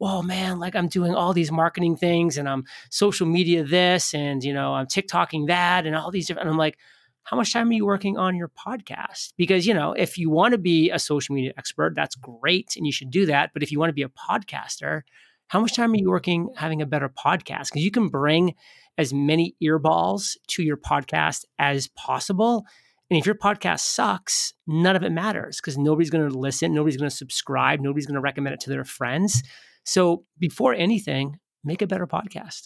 whoa, man, like I'm doing all these marketing things and I'm social media this and, you know, I'm TikToking that and all these different, and I'm like, how much time are you working on your podcast? Because, you know, if you want to be a social media expert, that's great and you should do that. But if you want to be a podcaster, how much time are you working having a better podcast? Because you can bring as many earballs to your podcast as possible. And if your podcast sucks, none of it matters because nobody's going to listen, nobody's going to subscribe, nobody's going to recommend it to their friends. So before anything, make a better podcast.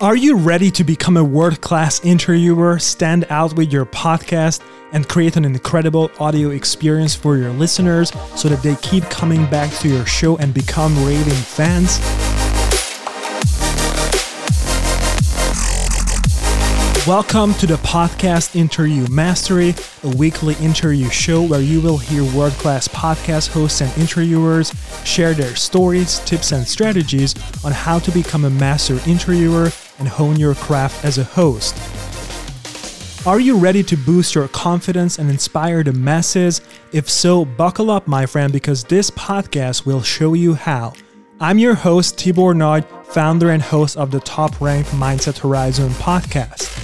Are you ready to become a world class interviewer, stand out with your podcast, and create an incredible audio experience for your listeners so that they keep coming back to your show and become raving fans? Welcome to the podcast Interview Mastery, a weekly interview show where you will hear world class podcast hosts and interviewers share their stories, tips, and strategies on how to become a master interviewer and hone your craft as a host. Are you ready to boost your confidence and inspire the masses? If so, buckle up, my friend, because this podcast will show you how. I'm your host, Tibor Nagy, founder and host of the top ranked Mindset Horizon podcast.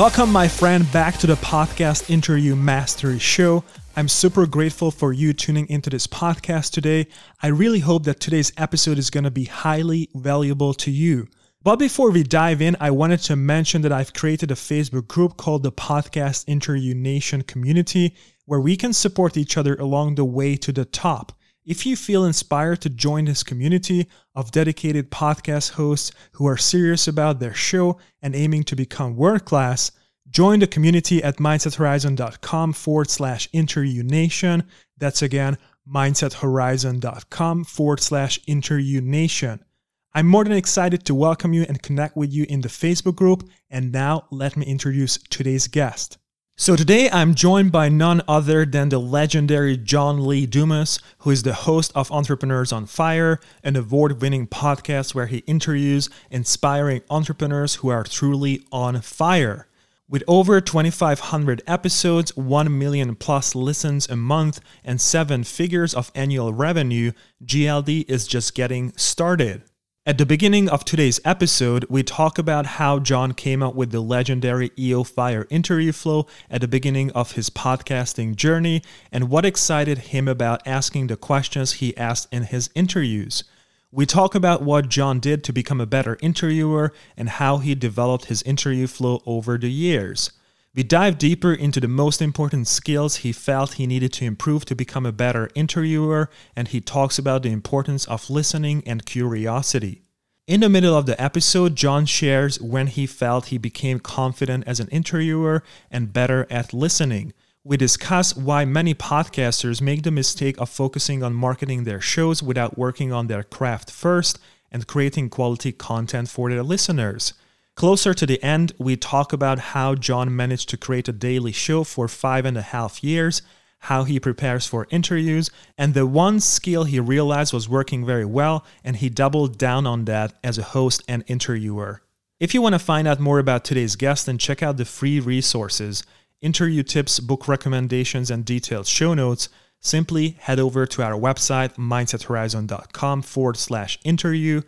Welcome, my friend, back to the podcast Interview Mastery Show. I'm super grateful for you tuning into this podcast today. I really hope that today's episode is going to be highly valuable to you. But before we dive in, I wanted to mention that I've created a Facebook group called the Podcast Interview Nation Community, where we can support each other along the way to the top. If you feel inspired to join this community of dedicated podcast hosts who are serious about their show and aiming to become world class, join the community at mindsethorizon.com forward slash interview nation. That's again, mindsethorizon.com forward slash interview nation. I'm more than excited to welcome you and connect with you in the Facebook group. And now let me introduce today's guest. So today I'm joined by none other than the legendary John Lee Dumas, who is the host of Entrepreneurs on Fire, an award-winning podcast where he interviews inspiring entrepreneurs who are truly on fire. With over 2,500 episodes, 1 million plus listens a month, and seven figures of annual revenue, JLD is just getting started. At the beginning of today's episode, we talk about how John came up with the legendary EO Fire interview flow at the beginning of his podcasting journey and what excited him about asking the questions he asked in his interviews. We talk about what John did to become a better interviewer and how he developed his interview flow over the years. We dive deeper into the most important skills he felt he needed to improve to become a better interviewer, and he talks about the importance of listening and curiosity. In the middle of the episode, John shares when he felt he became confident as an interviewer and better at listening. We discuss why many podcasters make the mistake of focusing on marketing their shows without working on their craft first and creating quality content for their listeners. Closer to the end, we talk about how John managed to create a daily show for five and a half years, how he prepares for interviews, and the one skill he realized was working very well, and he doubled down on that as a host and interviewer. If you want to find out more about today's guest, then check out the free resources, interview tips, book recommendations, and detailed show notes. Simply head over to our website, mindsethorizon.com forward slash interview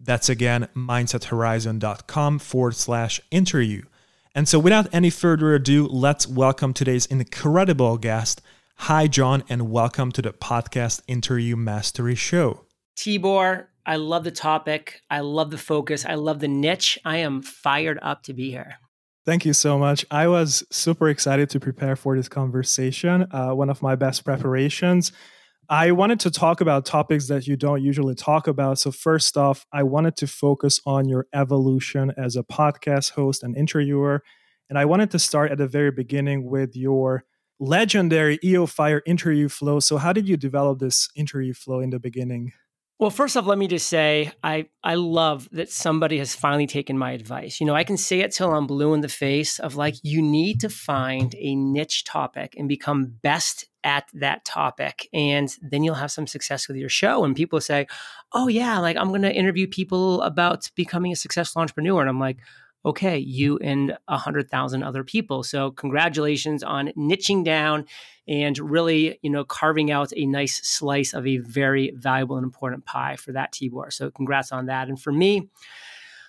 that's again mindsethorizon.com forward slash interview. And so, without any further ado, let's welcome today's incredible guest. Hi, John, and welcome to the podcast Interview Mastery Show. Tibor, I love the topic. I love the focus. I love the niche. I am fired up to be here. Thank you so much. I was super excited to prepare for this conversation. Uh, one of my best preparations. I wanted to talk about topics that you don't usually talk about. So, first off, I wanted to focus on your evolution as a podcast host and interviewer. And I wanted to start at the very beginning with your legendary EO Fire interview flow. So, how did you develop this interview flow in the beginning? Well, first off, let me just say I I love that somebody has finally taken my advice. You know, I can say it till I'm blue in the face of like you need to find a niche topic and become best at that topic and then you'll have some success with your show and people say, "Oh yeah, like I'm going to interview people about becoming a successful entrepreneur." And I'm like, okay, you and a hundred thousand other people. So congratulations on niching down and really, you know, carving out a nice slice of a very valuable and important pie for that Tibor. So congrats on that. And for me,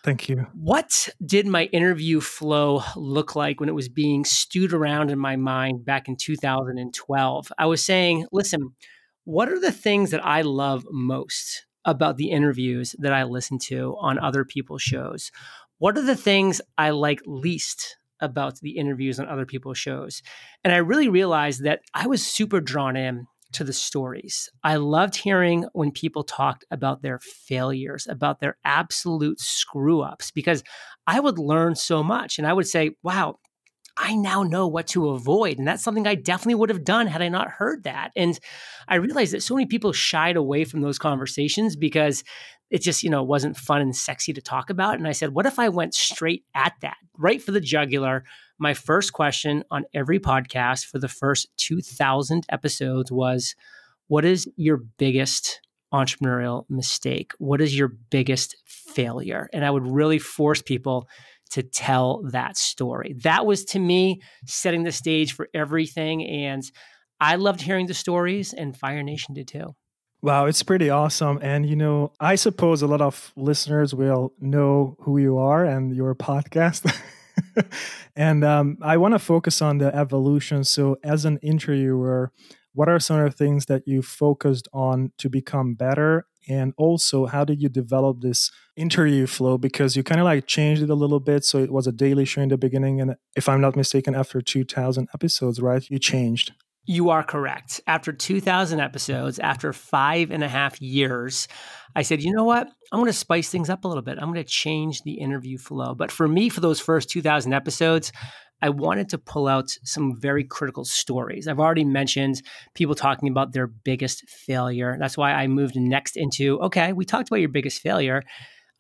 Thank you. What did my interview flow look like when it was being stewed around in my mind back in 2012? I was saying, listen, what are the things that I love most about the interviews that I listen to on other people's shows? What are the things I like least about the interviews on other people's shows? And I really realized that I was super drawn in to the stories. I loved hearing when people talked about their failures, about their absolute screw ups, because I would learn so much. And I would say, wow, I now know what to avoid. And that's something I definitely would have done had I not heard that. And I realized that so many people shied away from those conversations because it just, you know, wasn't fun and sexy to talk about. And I said, what if I went straight at that, right for the jugular? My first question on every podcast for the first 2000 episodes was, what is your biggest entrepreneurial mistake? What is your biggest failure? And I would really force people to tell that story. That was to me setting the stage for everything. And I loved hearing the stories, and Fire Nation did too. Wow, it's pretty awesome. And, you know, I suppose a lot of listeners will know who you are and your podcast. and um, I want to focus on the evolution. So, as an interviewer, what are some of the things that you focused on to become better? And also how did you develop this interview flow? Because you kind of like changed it a little bit. So it was a daily show in the beginning and if i'm not mistaken after 2000 episodes right you changed you are correct after 2000 episodes after five and a half years i said you know what i'm going to spice things up a little bit i'm going to change the interview flow but for me for those first 2000 episodes I wanted to pull out some very critical stories. I've already mentioned people talking about their biggest failure. That's why I moved next into okay, we talked about your biggest failure.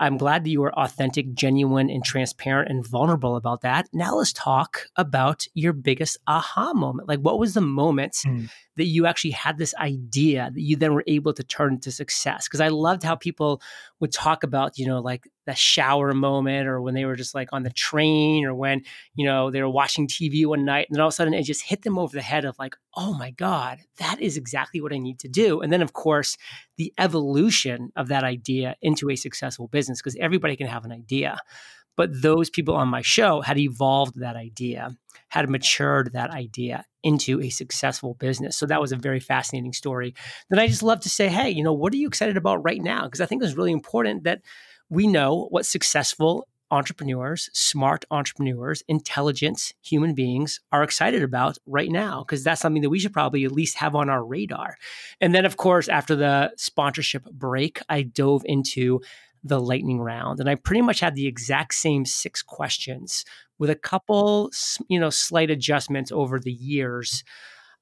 I'm glad that you were authentic, genuine, and transparent and vulnerable about that. Now let's talk about your biggest aha moment. Like, what was the moment mm. That you actually had this idea that you then were able to turn into success? Because I loved how people would talk about, you know, like the shower moment or when they were just like on the train or when, you know, they were watching TV one night and then all of a sudden it just hit them over the head of like, oh my God, that is exactly what I need to do. And then, of course, the evolution of that idea into a successful business because everybody can have an idea. But those people on my show had evolved that idea, had matured that idea into a successful business. So that was a very fascinating story. Then I just love to say, hey, you know, what are you excited about right now? Because I think it's really important that we know what successful entrepreneurs, smart entrepreneurs, intelligent human beings are excited about right now, because that's something that we should probably at least have on our radar. And then, of course, after the sponsorship break, I dove into the lightning round. And I pretty much had the exact same six questions with a couple, you know, slight adjustments over the years.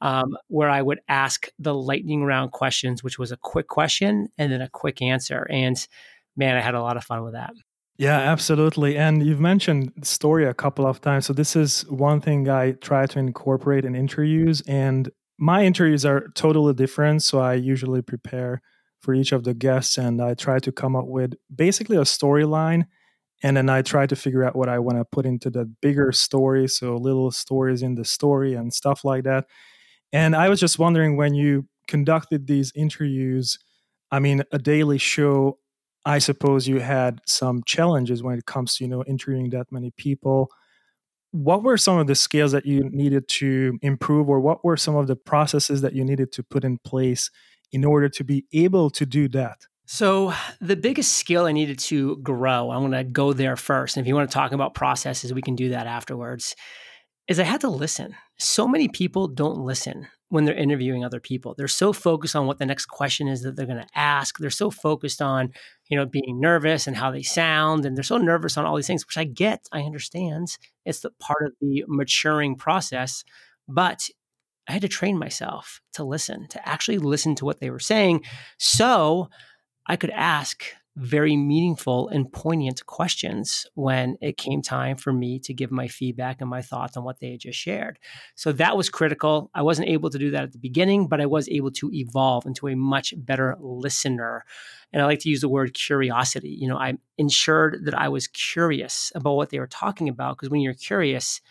Um, where I would ask the lightning round questions, which was a quick question and then a quick answer. And man, I had a lot of fun with that. Yeah, absolutely. And you've mentioned story a couple of times. So this is one thing I try to incorporate in interviews. And my interviews are totally different. So I usually prepare for each of the guests and I try to come up with basically a storyline and then I try to figure out what I want to put into the bigger story, so little stories in the story and stuff like that. And I was just wondering when you conducted these interviews, I mean, a daily show, I suppose you had some challenges when it comes to, you know, interviewing that many people. What were some of the skills that you needed to improve or what were some of the processes that you needed to put in place in order to be able to do that? So, the biggest skill I needed to grow, I'm going to go there first. And if you want to talk about processes, we can do that afterwards. Is I had to listen. So many people don't listen when they're interviewing other people. They're so focused on what the next question is that they're going to ask. They're so focused on, you know, being nervous and how they sound. And they're so nervous on all these things, which I get, I understand. It's the part of the maturing process. But I had to train myself to listen, to actually listen to what they were saying. So I could ask very meaningful and poignant questions when it came time for me to give my feedback and my thoughts on what they had just shared. So that was critical. I wasn't able to do that at the beginning, but I was able to evolve into a much better listener. And I like to use the word curiosity. You know, I ensured that I was curious about what they were talking about because when you're curious,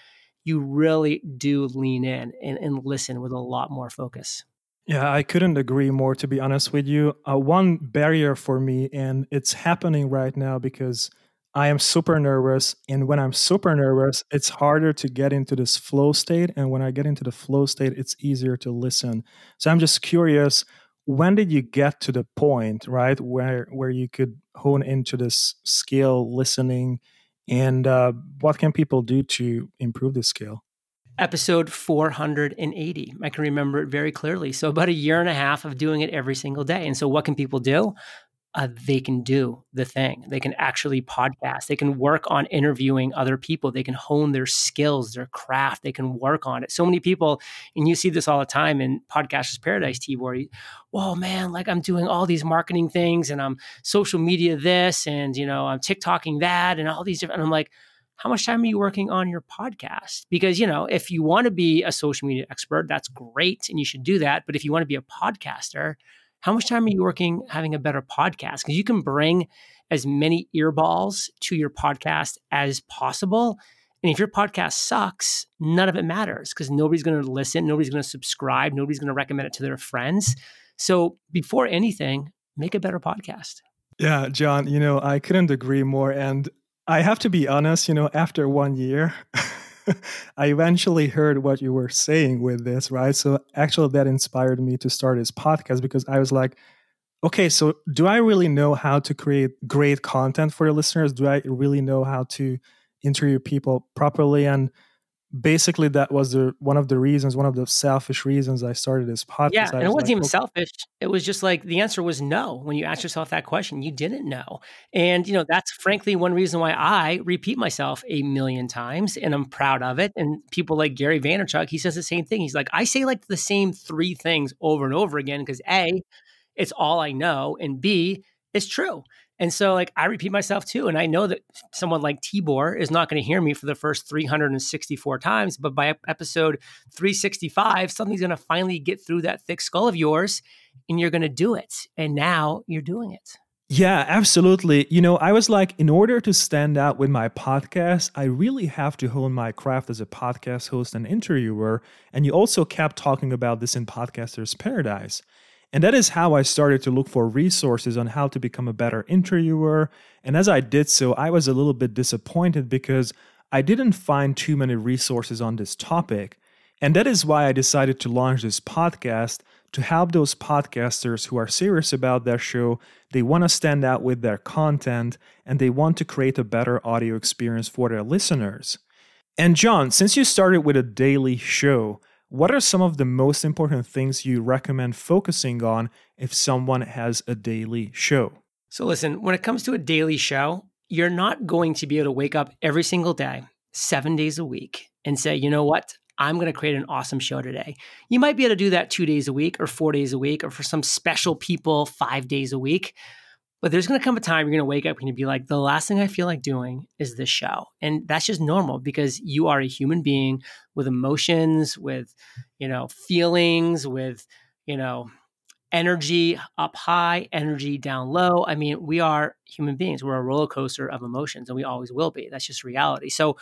you really do lean in and, and listen with a lot more focus. Yeah, I couldn't agree more, to be honest with you. Uh, one barrier for me, and it's happening right now because I am super nervous. And when I'm super nervous, it's harder to get into this flow state. And when I get into the flow state, it's easier to listen. So I'm just curious when did you get to the point, right, where, where you could hone into this skill listening? And uh, what can people do to improve this skill? episode 480. I can remember it very clearly. So, about a year and a half of doing it every single day. And so, what can people do? Uh, they can do the thing. They can actually podcast. They can work on interviewing other people. They can hone their skills, their craft. They can work on it. So many people, and you see this all the time in Podcasters Paradise, Tibor. Whoa, man! Like I'm doing all these marketing things, and I'm social media this, and you know I'm TikToking that, and all these different. And I'm like, how much time are you working on your podcast? Because, you know, if you want to be a social media expert, that's great and you should do that. But if you want to be a podcaster, how much time are you working having a better podcast? Because you can bring as many earballs to your podcast as possible. And if your podcast sucks, none of it matters because nobody's going to listen, nobody's going to subscribe, nobody's going to recommend it to their friends. So before anything, make a better podcast. Yeah, John, you know, I couldn't agree more. And I have to be honest, you know, after one year, I eventually heard what you were saying with this, right? So actually, that inspired me to start this podcast because I was like, okay, so do I really know how to create great content for the listeners? Do I really know how to interview people properly? And basically that was the one of the reasons one of the selfish reasons i started this podcast. Yeah and it wasn't like, even okay. selfish. It was just like the answer was no. When you asked yourself that question you didn't know. And you know that's frankly one reason why i repeat myself a million times and i'm proud of it. And people like gary vaynerchuk he says the same thing. He's like i say like the same three things over and over again because a it's all i know and b it's true and so, like, I repeat myself too. And I know that someone like Tibor is not going to hear me for the first 364 times, but by episode 365, something's going to finally get through that thick skull of yours and you're going to do it. And now you're doing it. Yeah, absolutely. You know, I was like, in order to stand out with my podcast, I really have to hone my craft as a podcast host and interviewer. And you also kept talking about this in Podcasters Paradise. And that is how I started to look for resources on how to become a better interviewer. And as I did so, I was a little bit disappointed because I didn't find too many resources on this topic. And that is why I decided to launch this podcast to help those podcasters who are serious about their show. They want to stand out with their content and they want to create a better audio experience for their listeners. And John, since you started with a daily show, what are some of the most important things you recommend focusing on if someone has a daily show? So, listen, when it comes to a daily show, you're not going to be able to wake up every single day, seven days a week, and say, you know what? I'm going to create an awesome show today. You might be able to do that two days a week or four days a week, or for some special people, five days a week. But there's going to come a time you're going to wake up and you be like, the last thing I feel like doing is this show. And that's just normal because you are a human being with emotions, with, you know, feelings, with, you know, energy up high, energy down low. I mean, we are human beings. We're a roller coaster of emotions and we always will be. That's just reality. So,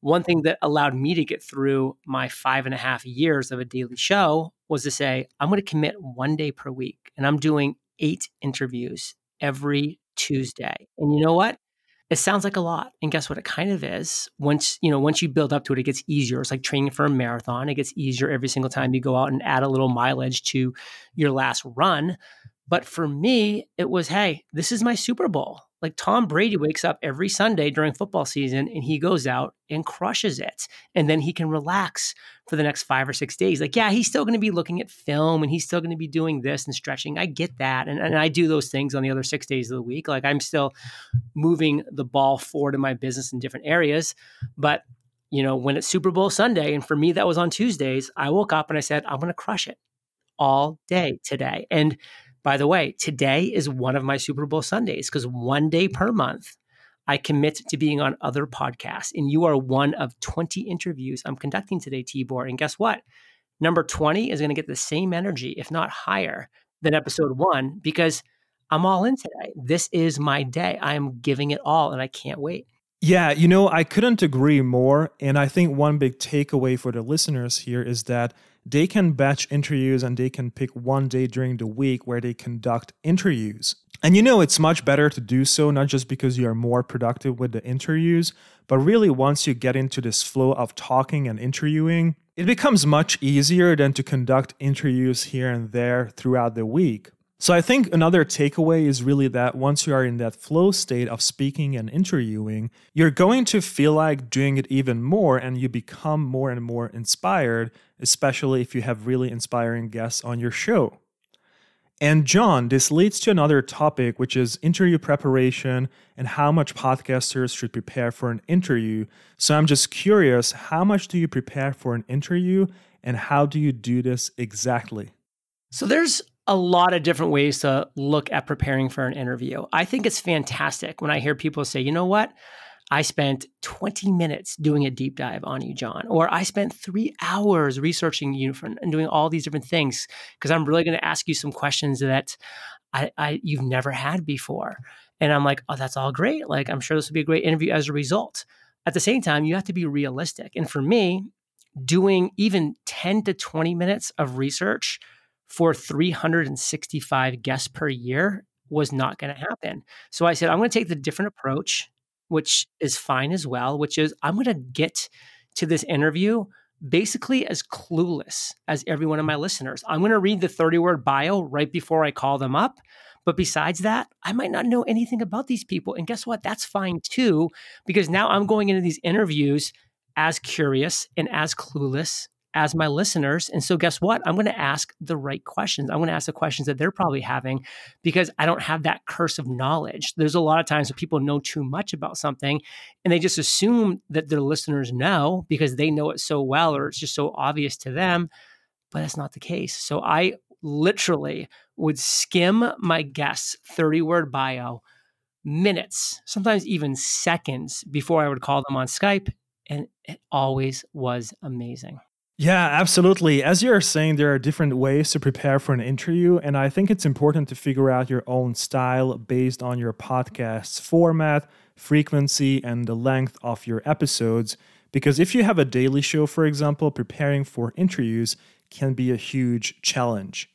one thing that allowed me to get through my five and a half years of a daily show was to say, I'm going to commit one day per week and I'm doing eight interviews every Tuesday. And you know what? It sounds like a lot. And guess what? It kind of is. Once, you know, once you build up to it, it gets easier. It's like training for a marathon. It gets easier every single time you go out and add a little mileage to your last run. But for me, it was, hey, this is my Super Bowl. Like Tom Brady wakes up every Sunday during football season and he goes out and crushes it. And then he can relax for the next five or six days. Like, yeah, he's still going to be looking at film and he's still going to be doing this and stretching. I get that. And, and I do those things on the other six days of the week. Like, I'm still moving the ball forward in my business in different areas. But, you know, when it's Super Bowl Sunday, and for me, that was on Tuesdays, I woke up and I said, I'm going to crush it all day today. And by the way, today is one of my Super Bowl Sundays because one day per month, I commit to being on other podcasts. And you are one of 20 interviews I'm conducting today, Tibor. And guess what? Number 20 is going to get the same energy, if not higher, than episode one because I'm all in today. This is my day. I am giving it all and I can't wait. Yeah, you know, I couldn't agree more. And I think one big takeaway for the listeners here is that they can batch interviews and they can pick one day during the week where they conduct interviews. And you know, it's much better to do so, not just because you are more productive with the interviews, but really once you get into this flow of talking and interviewing, it becomes much easier than to conduct interviews here and there throughout the week. So I think another takeaway is really that once you are in that flow state of speaking and interviewing, you're going to feel like doing it even more and you become more and more inspired, especially if you have really inspiring guests on your show. And John, this leads to another topic, which is interview preparation and how much podcasters should prepare for an interview. So I'm just curious, how much do you prepare for an interview and how do you do this exactly? So there's a lot of different ways to look at preparing for an interview. I think it's fantastic when I hear people say, you know what? I spent 20 minutes doing a deep dive on you, John, or I spent three hours researching you and doing all these different things because I'm really going to ask you some questions that I, I, you've never had before. And I'm like, oh, that's all great. Like, I'm sure this will be a great interview as a result. At the same time, you have to be realistic. And for me, doing even 10 to 20 minutes of research for 365 guests per year was not going to happen. So I said, I'm going to take the different approach, which is fine as well, which is I'm going to get to this interview basically as clueless as every one of my listeners. I'm going to read the 30 word bio right before I call them up. But besides that, I might not know anything about these people. And guess what? That's fine too, because now I'm going into these interviews as curious and as clueless as my listeners. And so, guess what? I'm going to ask the right questions. I'm going to ask the questions that they're probably having because I don't have that curse of knowledge. There's a lot of times when people know too much about something and they just assume that their listeners know because they know it so well or it's just so obvious to them. But that's not the case. So, I literally would skim my guest's 30 word bio minutes, sometimes even seconds before I would call them on Skype. And it always was amazing. Yeah, absolutely. As you're saying, there are different ways to prepare for an interview, and I think it's important to figure out your own style based on your podcast's format, frequency, and the length of your episodes. Because if you have a daily show, for example, preparing for interviews can be a huge challenge.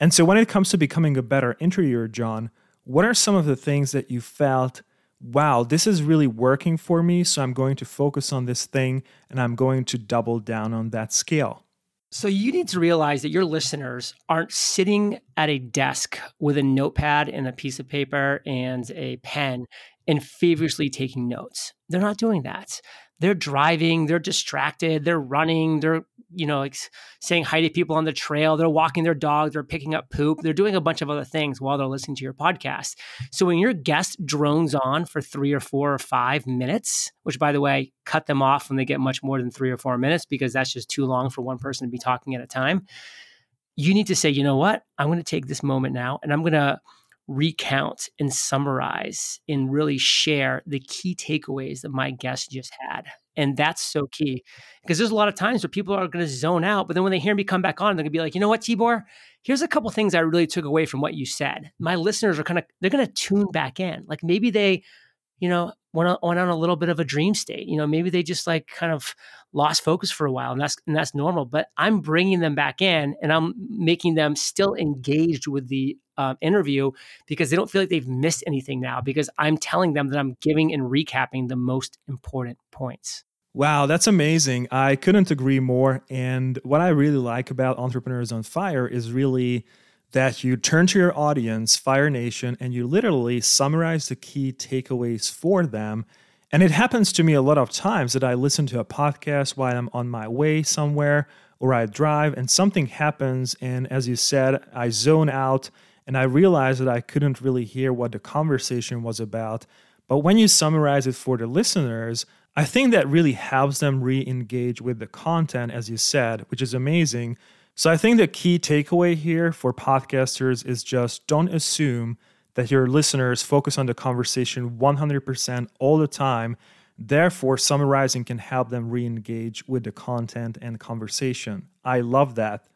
And so, when it comes to becoming a better interviewer, John, what are some of the things that you felt wow, this is really working for me. So I'm going to focus on this thing and I'm going to double down on that scale. So you need to realize that your listeners aren't sitting at a desk with a notepad and a piece of paper and a pen and feverishly taking notes. They're not doing that they're driving, they're distracted, they're running, they're, you know, like saying hi to people on the trail, they're walking their dog, they're picking up poop, they're doing a bunch of other things while they're listening to your podcast. So when your guest drones on for three or four or five minutes, which by the way, cut them off when they get much more than three or four minutes because that's just too long for one person to be talking at a time. You need to say, you know what? I'm going to take this moment now and I'm going to recount and summarize and really share the key takeaways that my guest just had. And that's so key because there's a lot of times where people are going to zone out, but then when they hear me come back on, they're going to be like, you know what, Tibor, here's a couple things I really took away from what you said. My listeners are kind of, they're going to tune back in. Like maybe they, you know, went on, went on a little bit of a dream state. You know, maybe they just like kind of lost focus for a while, and that's and that's normal. But I'm bringing them back in, and I'm making them still engaged with the um, interview because they don't feel like they've missed anything now. Because I'm telling them that I'm giving and recapping the most important points. Wow, that's amazing. I couldn't agree more. And what I really like about Entrepreneurs on Fire is really that you turn to your audience, Fire Nation, and you literally summarize the key takeaways for them. And it happens to me a lot of times that I listen to a podcast while I'm on my way somewhere or I drive and something happens. And as you said, I zone out and I realize that I couldn't really hear what the conversation was about. But when you summarize it for the listeners, I think that really helps them re engage with the content, as you said, which is amazing So I think the key takeaway here for podcasters is just don't assume that your listeners focus on the conversation 100% all the time. Therefore, summarizing can help them re engage with the content and conversation. I love that.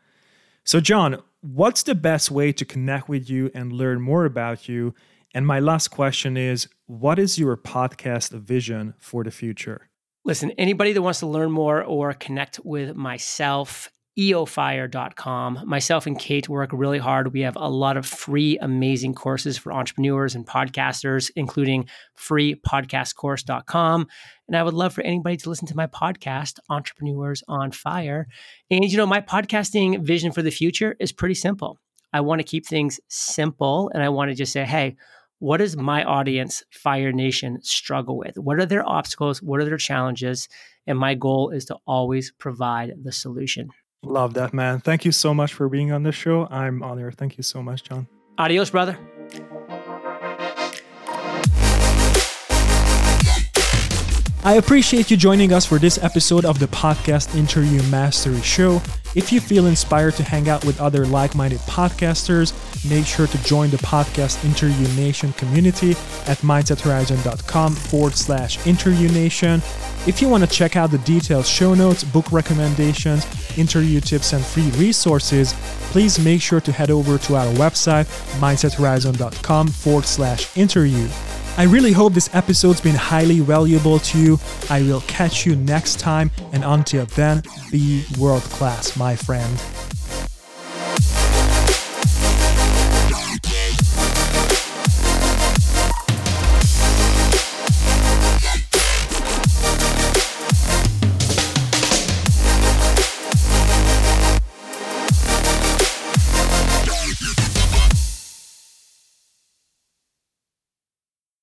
So, John, what's the best way to connect with you and learn more about you? And my last question is what is your podcast vision for the future? Listen, anybody that wants to learn more or connect with myself, eofire.com. Myself and Kate work really hard. We have a lot of free, amazing courses for entrepreneurs and podcasters, including freepodcastcourse.com. And I would love for anybody to listen to my podcast, Entrepreneurs on Fire. And, you know, my podcasting vision for the future is pretty simple. I want to keep things simple and I want to just say, hey, what does my audience, Fire Nation, struggle with? What are their obstacles? What are their challenges? And my goal is to always provide the solution. Love that, man. Thank you so much for being on the show. I'm honored. Thank you so much, John. Adios, brother. I appreciate you joining us for this episode of the Podcast Interview Mastery Show. If you feel inspired to hang out with other like minded podcasters, make sure to join the Podcast Interview Nation community at mindsethorizon.com forward slash interview nation. If you want to check out the detailed show notes, book recommendations, interview tips, and free resources, please make sure to head over to our website, mindsethorizon.com forward slash interview. I really hope this episode's been highly valuable to you. I will catch you next time, and until then, be world class, my friend.